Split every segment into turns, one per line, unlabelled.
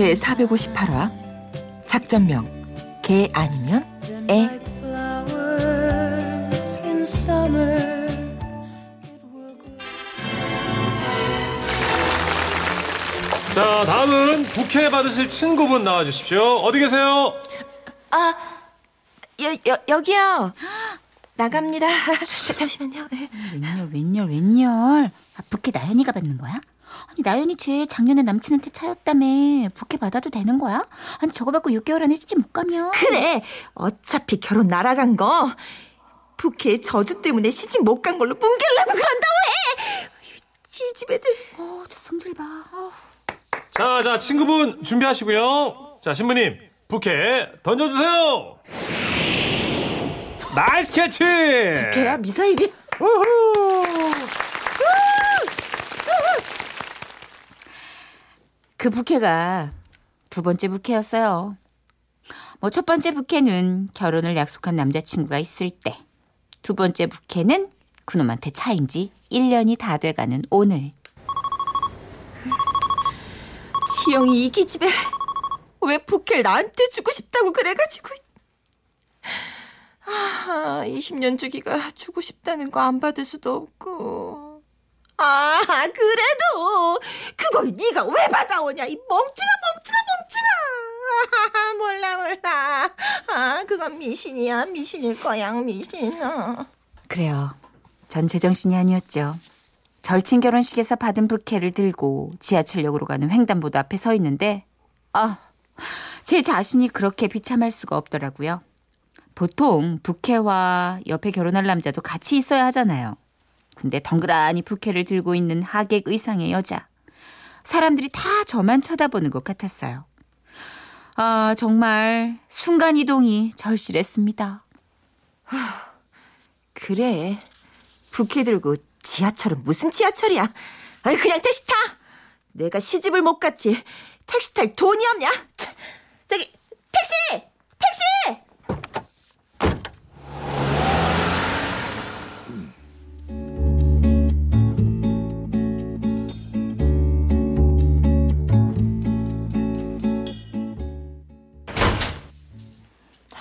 제 458화 작전명 개 아니면 애
자, 다음은 부케 받으실 친구분 나와 주십시오. 어디 계세요?
아, 여, 여, 여기요. 나갑니다. 잠시만요. 네.
웬열 웬열 웬열 아, 부캐 나연이가 받는 거야? 아니 나연이 쟤 작년에 남친한테 차였다며 부캐 받아도 되는 거야? 아니 저거 받고 6개월 안에 시집 못 가면
그래. 어차피 결혼 날아간 거 부캐 저주 때문에 시집 못 간 걸로 뭉개려고 그런다고 해. 지집 애들.
어, 저 성질 봐 어.
자, 자, 친구분 준비하시고요. 자, 신부님, 부케 던져주세요. Nice catch!
걔야 미사일이.
그 부케가 두 번째 부케였어요. 뭐 첫 번째 부케는 결혼을 약속한 남자친구가 있을 때 두 번째 부케는 그놈한테 차인 지 1년이 다 돼가는 오늘.
지영이 이 기집애 왜 부캐를 나한테 주고 싶다고 그래가지고. 아 20년 주기가 주고 싶다는 거 안 받을 수도 없고 아 그래도 그걸 네가 왜 받아오냐 이 멍청아 멍청아 멍청아 몰라 몰라 아 그건 미신이야 미신일 거야 미신 어.
그래요. 전 제정신이 아니었죠. 절친 결혼식에서 받은 부케를 들고 지하철역으로 가는 횡단보도 앞에 서 있는데, 아, 제 자신이 그렇게 비참할 수가 없더라고요. 보통 부케와 옆에 결혼할 남자도 같이 있어야 하잖아요. 근데 덩그라니 부케를 들고 있는 하객 의상의 여자. 사람들이 다 저만 쳐다보는 것 같았어요. 아, 정말 순간이동이 절실했습니다.
그래. 부캐 들고 지하철은 무슨 지하철이야? 아이 그냥 택시 타! 내가 시집을 못 갔지. 택시 탈 돈이 없냐? 차, 저기 택시! 택시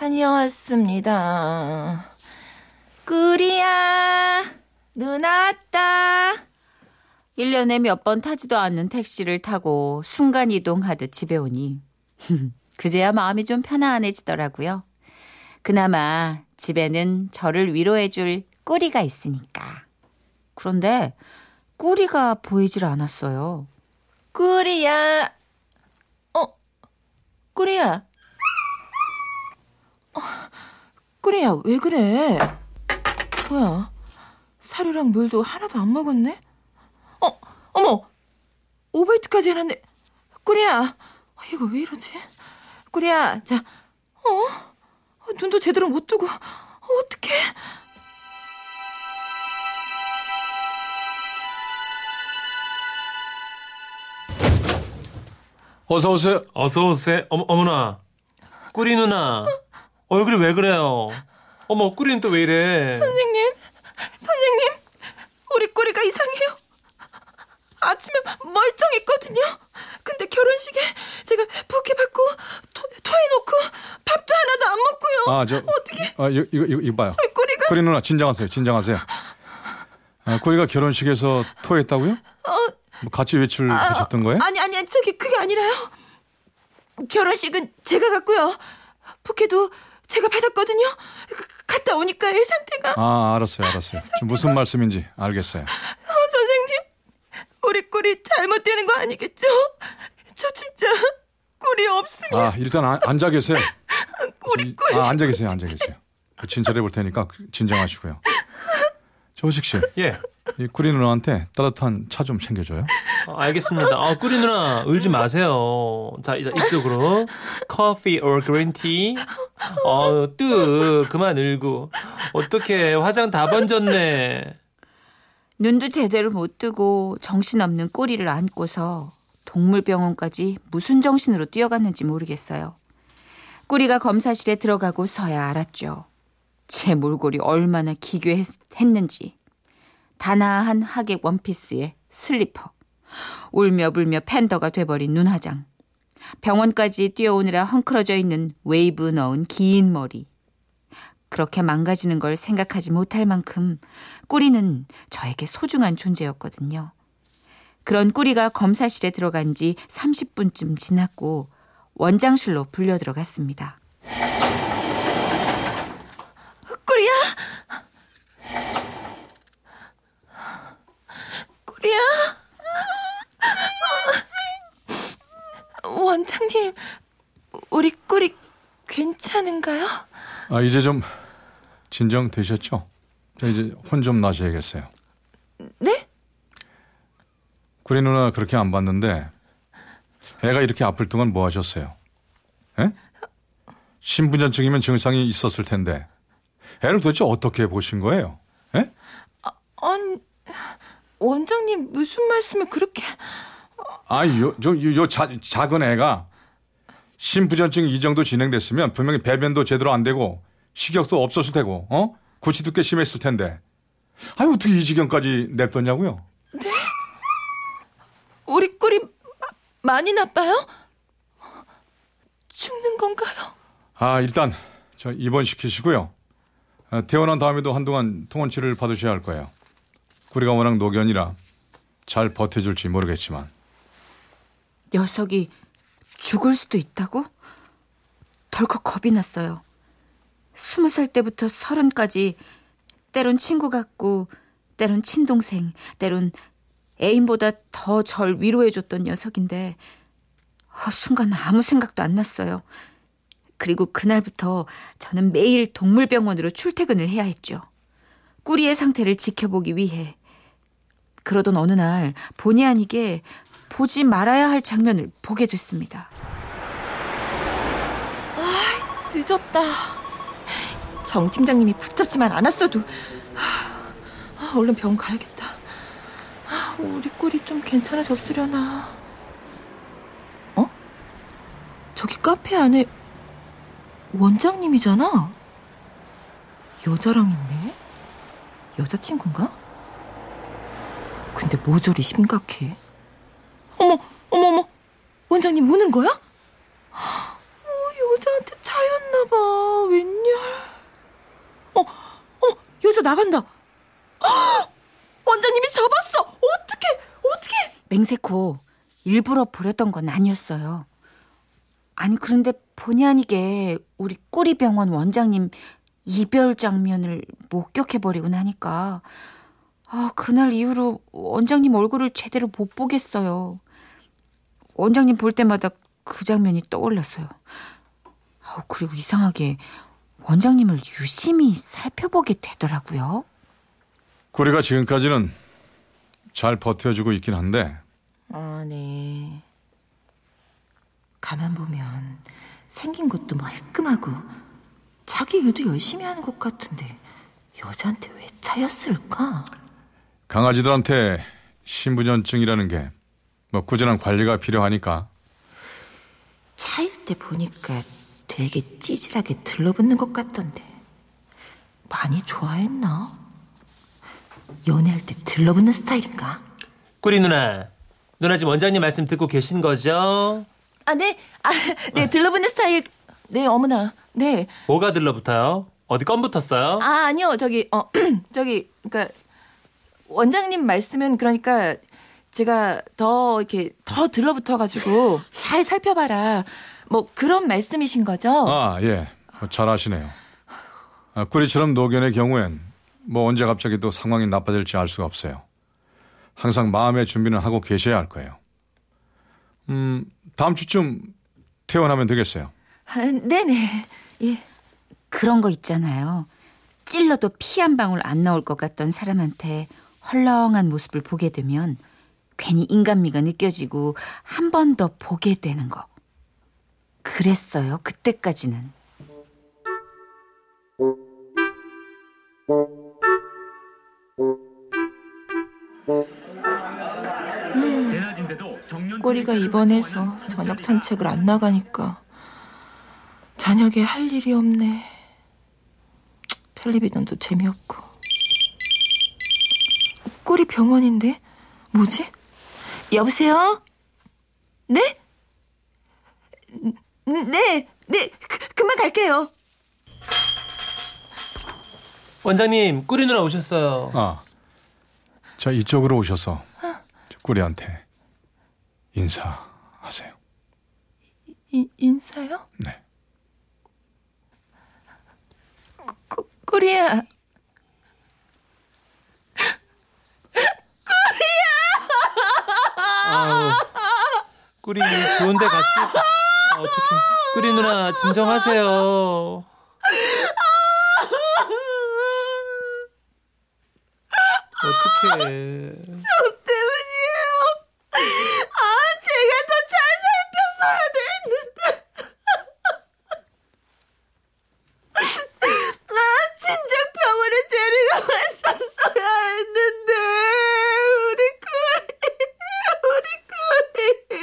다녀왔습니다. 꾸리야, 누나 왔다.
1년에 몇 번 타지도 않는 택시를 타고 순간 이동하듯 집에 오니 그제야 마음이 좀 편안해지더라고요. 그나마 집에는 저를 위로해줄 꾸리가 있으니까. 그런데 꾸리가 보이질 않았어요.
꾸리야, 어, 꾸리야. 어, 꾸리야, 왜 그래? 뭐야, 사료랑 물도 하나도 안 먹었네? 어, 어머, 오바이트까지 해놨네. 꾸리야, 어, 이거 왜 이러지? 꾸리야, 자, 어? 어, 눈도 제대로 못 뜨고, 어, 어떡해?
어서 오세요. 어서 오세요. 어머, 어머나. 꾸리 누나. 얼굴이 왜 그래요? 어머, 꾸리는 또 왜 이래?
선생님, 선생님, 우리 꾸리가 이상해요. 아침에 멀쩡했거든요. 근데 결혼식에 제가 부케 받고 토, 토해놓고 밥도 하나도 안 먹고요.
아, 저
어떻게
아, 이거 이거 이거, 봐요.
저희 꾸리가
꾸리 누나 진정하세요. 진정하세요. 아, 꾸리가 결혼식에서 토했다고요? 뭐 같이 외출하셨던 거예요?
어, 아니 아니 저기 그게 아니라요. 결혼식은 제가 갔고요. 부케도 제가 받았거든요. 그- 갔다 오니까 애 상태가
아, 알았어요. 알았어요. 지금 무슨 말씀인지 알겠어요.
어, 선생님 우리 꿀이 잘못되는 거 아니겠죠? 저 진짜 꿀이 없으면
아, 일단 안- 앉아 계세요.
꿀이 꿀이
아, 앉아 계세요. 앉아 계세요. 진찰해 볼 테니까 진정하시고요. 조식 씨,
예.
이 꾸리 누나한테 따뜻한 차 좀 챙겨줘요.
어, 알겠습니다. 어, 꾸리 누나 울지 마세요. 자 이제 이쪽으로 커피 or green tea. 어 뜨 그만 울고 어떻게 화장 다 번졌네.
눈도 제대로 못 뜨고 정신없는 꼬리를 안고서 동물병원까지 무슨 정신으로 뛰어갔는지 모르겠어요. 꾸리가 검사실에 들어가고 서야 알았죠. 제 몰골이 얼마나 기괴했는지. 단아한 하객 원피스에 슬리퍼. 울며 불며 팬더가 돼버린 눈화장. 병원까지 뛰어오느라 헝클어져 있는 웨이브 넣은 긴 머리. 그렇게 망가지는 걸 생각하지 못할 만큼 꾸리는 저에게 소중한 존재였거든요. 그런 꾸리가 검사실에 들어간 지 30분쯤 지났고 원장실로 불려 들어갔습니다.
꾸리야? 꾸리야? 원장님, 우리 꾸리 괜찮은가요?
아, 이제 좀 진정되셨죠? 자, 이제 혼 좀 나셔야겠어요.
네?
구리 누나 그렇게 안 봤는데 애가 이렇게 아플 동안 뭐 하셨어요? 에? 신분전증이면 증상이 있었을 텐데 애를 도대체 어떻게 보신 거예요? 에?
아니, 원장님 무슨 말씀을 그렇게...
아, 요, 저, 요, 요 자, 작은 애가 신부전증 이 정도 진행됐으면 분명히 배변도 제대로 안 되고 식욕도 없었을 테고, 어? 구치도 꽤 심했을 텐데. 아니, 어떻게 이 지경까지 냅뒀냐고요?
우리 꿀이 마- 많이 나빠요? 죽는 건가요?
아, 일단, 저 입원시키시고요. 아, 태어난 다음에도 한동안 통원치를 받으셔야 할 거예요. 구리가 워낙 노견이라 잘 버텨줄지 모르겠지만.
녀석이 죽을 수도 있다고? 덜컥 겁이 났어요. 스무 살 때부터 서른까지 때론 친구 같고 때론 친동생, 때론 애인보다 더 절 위로해줬던 녀석인데 아, 순간 아무 생각도 안 났어요. 그리고 그날부터 저는 매일 동물병원으로 출퇴근을 해야 했죠. 꾸리의 상태를 지켜보기 위해. 그러던 어느 날 본의 아니게 보지 말아야 할 장면을 보게 됐습니다.
늦었다. 정 팀장님이 붙잡지만 않았어도 하, 아, 얼른 병원 가야겠다. 아, 우리 꿀이 좀 괜찮아졌으려나. 어? 저기 카페 안에 원장님이잖아. 여자랑 있네. 여자친구인가? 근데 모조리 심각해. 어머, 어머, 어머. 원장님 우는 거야? 어, 여자한테 차였나 봐. 웬열. 어, 어, 여자 나간다. 헉! 원장님이 잡았어. 어떻게, 어떻게?
맹세코 일부러 보렸던 건 아니었어요. 아니 그런데 본의 아니게 우리 꾸리병원 원장님 이별 장면을 목격해버리고 나니까 아 그날 이후로 원장님 얼굴을 제대로 못 보겠어요. 원장님 볼 때마다 그 장면이 떠올랐어요. 아 그리고 이상하게 원장님을 유심히 살펴보게 되더라고요.
구리가 지금까지는 잘 버텨주고 있긴 한데
아, 네. 가만 보면 생긴 것도 말끔하고 자기 일도 열심히 하는 것 같은데 여자한테 왜 차였을까?
강아지들한테 신부전증이라는 게 뭐 꾸준한 관리가 필요하니까
차일 때 보니까 되게 찌질하게 들러붙는 것 같던데 많이 좋아했나? 연애할 때 들러붙는 스타일인가?
꾸리 누나. 누나 지금 원장님 말씀 듣고 계신 거죠?
아, 네. 아, 네, 들러붙는 스타일. 네, 어머나. 네.
뭐가 들러붙어요? 어디 껌 붙었어요?
아, 아니요. 저기 어 저기 그러니까 원장님 말씀은 그러니까 제가 더 이렇게 더 들러붙어 가지고 잘 살펴봐라. 뭐 그런 말씀이신 거죠?
아, 예. 뭐 잘하시네요. 아, 꾸리처럼 노견의 경우엔 뭐 언제 갑자기 또 상황이 나빠질지 알 수가 없어요. 항상 마음의 준비는 하고 계셔야 할 거예요. 음, 다음 주쯤 퇴원하면 되겠어요.
아, 네네. 예.
그런 거 있잖아요. 찔러도 피 한 방울 안 나올 것 같던 사람한테 헐렁한 모습을 보게 되면 괜히 인간미가 느껴지고 한 번 더 보게 되는 거. 그랬어요. 그때까지는.
꼬리가 입원해서 저녁 산책을 안 나가니까 저녁에 할 일이 없네. 텔레비전도 재미없고. 꼬리 병원인데? 뭐지? 여보세요? 네? 네, 네, 그, 금방 갈게요.
원장님, 꾸리 누나 오셨어요.
아, 자 이쪽으로 오셔서 꾸리한테 인사하세요.
이, 인사요?
네.
꼬, 꼬리야.
아우, 꾸리 좋은데 갔을 아, 어떻게? 꾸리 누나 진정하세요. 어떻게?
때문이에요. 아, 제가 더 잘 살폈어야 됐는데. 아, 진작 병원에 데리고 왔었어야 했는데. 우리 꾸리, 우리 꾸리.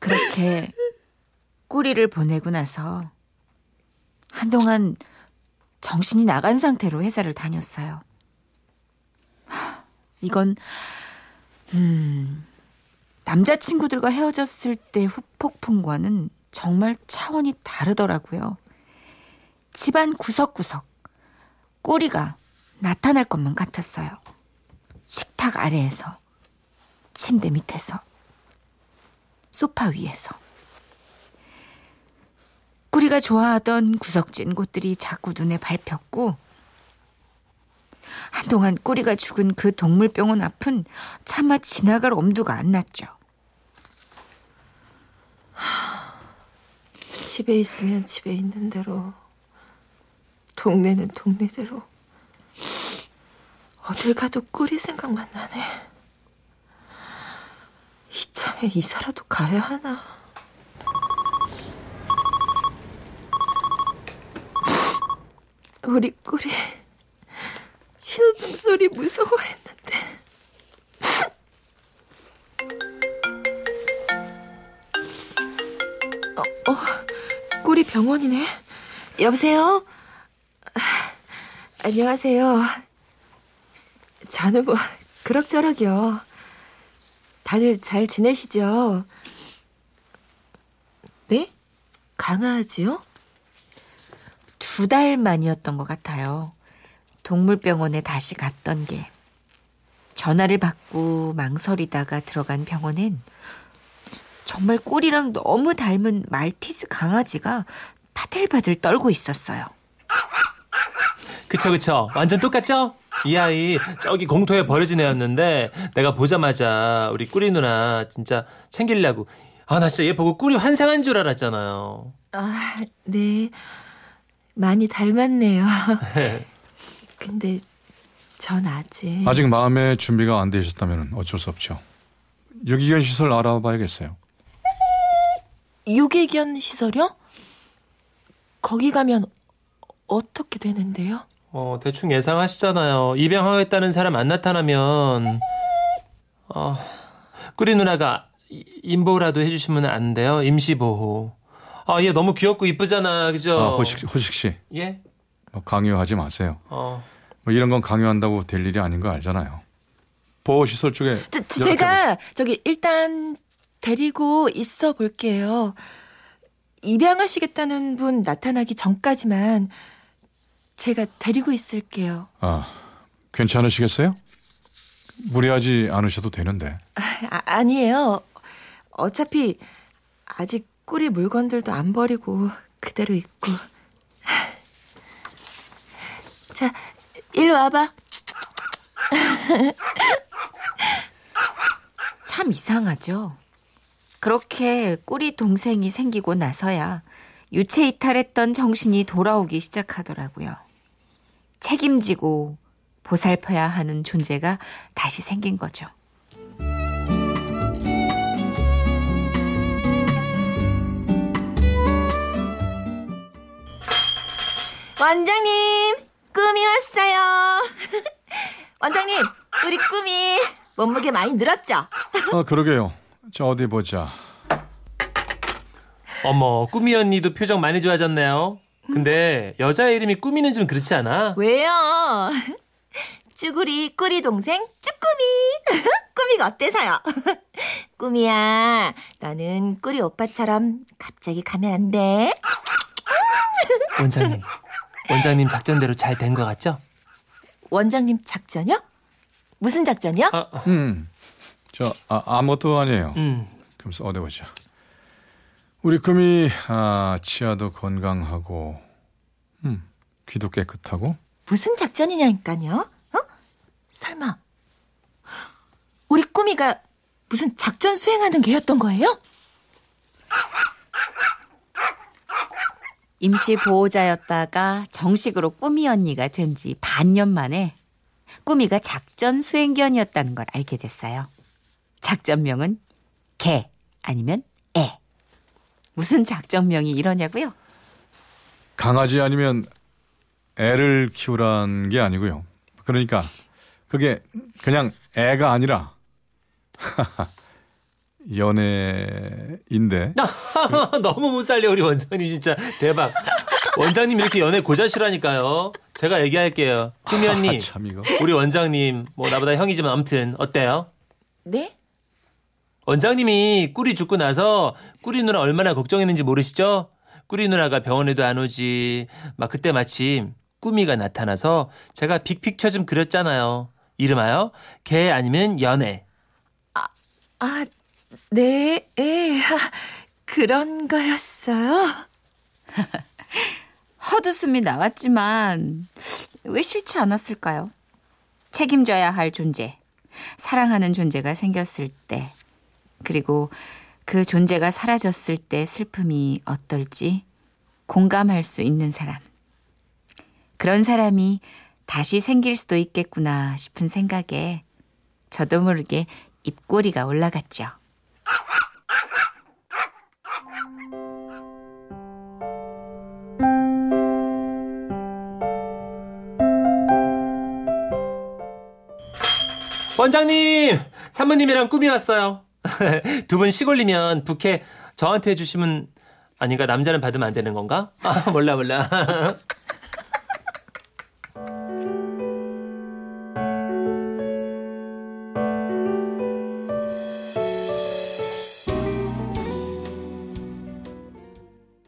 그렇게 꾸리를 보내고 나서 한동안 정신이 나간 상태로 회사를 다녔어요. 하, 이건 음, 남자친구들과 헤어졌을 때 후폭풍과는 정말 차원이 다르더라고요. 집안 구석구석 꾸리가 나타날 것만 같았어요. 식탁 아래에서, 침대 밑에서, 소파 위에서. 꾸리가 좋아하던 구석진 곳들이 자꾸 눈에 밟혔고 한동안 꾸리가 죽은 그 동물병원 앞은 차마 지나갈 엄두가 안 났죠.
집에 있으면 집에 있는 대로, 동네는 동네대로. 어딜 가도 꾸리 생각만 나네. 이참에 이사라도 가야 하나. 우리 꾸리 신호등 소리 무서워했는데. 어, 어, 꾸리 병원이네. 여보세요? 아, 안녕하세요. 저는 뭐 그럭저럭이요. 다들 잘 지내시죠? 네? 강아지요?
두 달 만이었던 것 같아요. 동물병원에 다시 갔던 게. 전화를 받고 망설이다가 들어간 병원엔 정말 꿀이랑 너무 닮은 말티즈 강아지가 바들바들 떨고 있었어요.
그쵸 그쵸 완전 똑같죠? 이 아이 저기 공터에 버려진 애였는데 내가 보자마자 우리 꾸리 누나 진짜 챙기려고 아 나 진짜 얘 보고 꿀이 환생한 줄 알았잖아요.
아, 네. 많이 닮았네요. 근데 전 아직.
아직 마음의 준비가 안 되셨다면 어쩔 수 없죠. 유기견 시설 알아봐야겠어요.
유기견 시설이요? 거기 가면 어떻게 되는데요?
어 대충 예상하시잖아요. 입양하겠다는 사람 안 나타나면 어 꾸리 누나가 이- 임보라도 해주시면 안 돼요? 임시 보호. 아 얘 너무 귀엽고 이쁘잖아 그죠?
아, 호식, 호식 씨,
예?
뭐 강요하지 마세요.
어
뭐 이런 건 강요한다고 될 일이 아닌 거 알잖아요. 보호시설 쪽에
저, 저-. 제가 저기 일단 데리고 있어 볼게요. 입양하시겠다는 분 나타나기 전까지만 제가 데리고 있을게요.
아, 괜찮으시겠어요? 무리하지 않으셔도 되는데.
아, 아니에요. 어차피 아직 꾸리 물건들도 안 버리고 그대로 있고. 자, 일로 와봐.
참 이상하죠. 그렇게 꿀이 동생이 생기고 나서야 유체 이탈했던 정신이 돌아오기 시작하더라고요. 책임지고 보살펴야 하는 존재가 다시 생긴 거죠.
원장님, 꿈이 왔어요. 원장님, 우리 꿈이 몸무게 많이 늘었죠?
아, 그러게요. 자, 어디 보자.
어머, 꾸미 언니도 표정 많이 좋아졌네요. 근데 여자 이름이 꾸미는 좀 그렇지 않아?
왜요? 쭈구리 꾸리 동생 쭈꾸미. 꾸미가 어때서요? 꾸미야, 너는 꾸리 오빠처럼 갑자기 가면 안 돼.
원장님, 원장님 작전대로 잘 된 것 같죠?
원장님 작전이요? 무슨 작전이요?
아, 아,
음. 저, 아, 아무것도 아니에요.
음,
그래서 어디 보자. 우리 꿈이, 아, 치아도 건강하고, 음, 귀도 깨끗하고,
무슨 작전이냐니까요? 어? 설마 우리 꾸미가 무슨 작전 수행하는 게였던 거예요?
임시 보호자였다가 정식으로 꾸미 언니가 된 지 반년 만에 꾸미가 작전 수행견이었다는 걸 알게 됐어요. 작전명은 개 아니면 애. 무슨 작전명이 이러냐고요?
강아지 아니면 애를 키우란 게 아니고요. 그러니까 그게 그냥 애가 아니라 연애인데
너무 못 살려 우리 원장님 진짜 대박. 원장님 이렇게 연애 고자시라니까요. 제가 얘기할게요. 꾸미 언니,
아, 참 이거.
우리 원장님 뭐 나보다 형이지만 아무튼 어때요?
네?
원장님이 꿀이 죽고 나서 꿀이 누나 얼마나 걱정했는지 모르시죠? 꿀이 누나가 병원에도 안 오지. 막 그때 마침 꾸미가 나타나서 제가 빅픽처 좀 그렸잖아요. 이름하여 개 아니면 연애.
아, 네, 에, 하, 그런 거였어요?
헛웃음이 나왔지만 왜 싫지 않았을까요? 책임져야 할 존재, 사랑하는 존재가 생겼을 때, 그리고 그 존재가 사라졌을 때 슬픔이 어떨지 공감할 수 있는 사람. 그런 사람이 다시 생길 수도 있겠구나 싶은 생각에 저도 모르게 입꼬리가 올라갔죠.
원장님! 사모님이랑 꿈이 왔어요. 두 분 시골리면 부캐 저한테 해주시면 아닌가 남자는 받으면 안 되는 건가? 아, 몰라 몰라.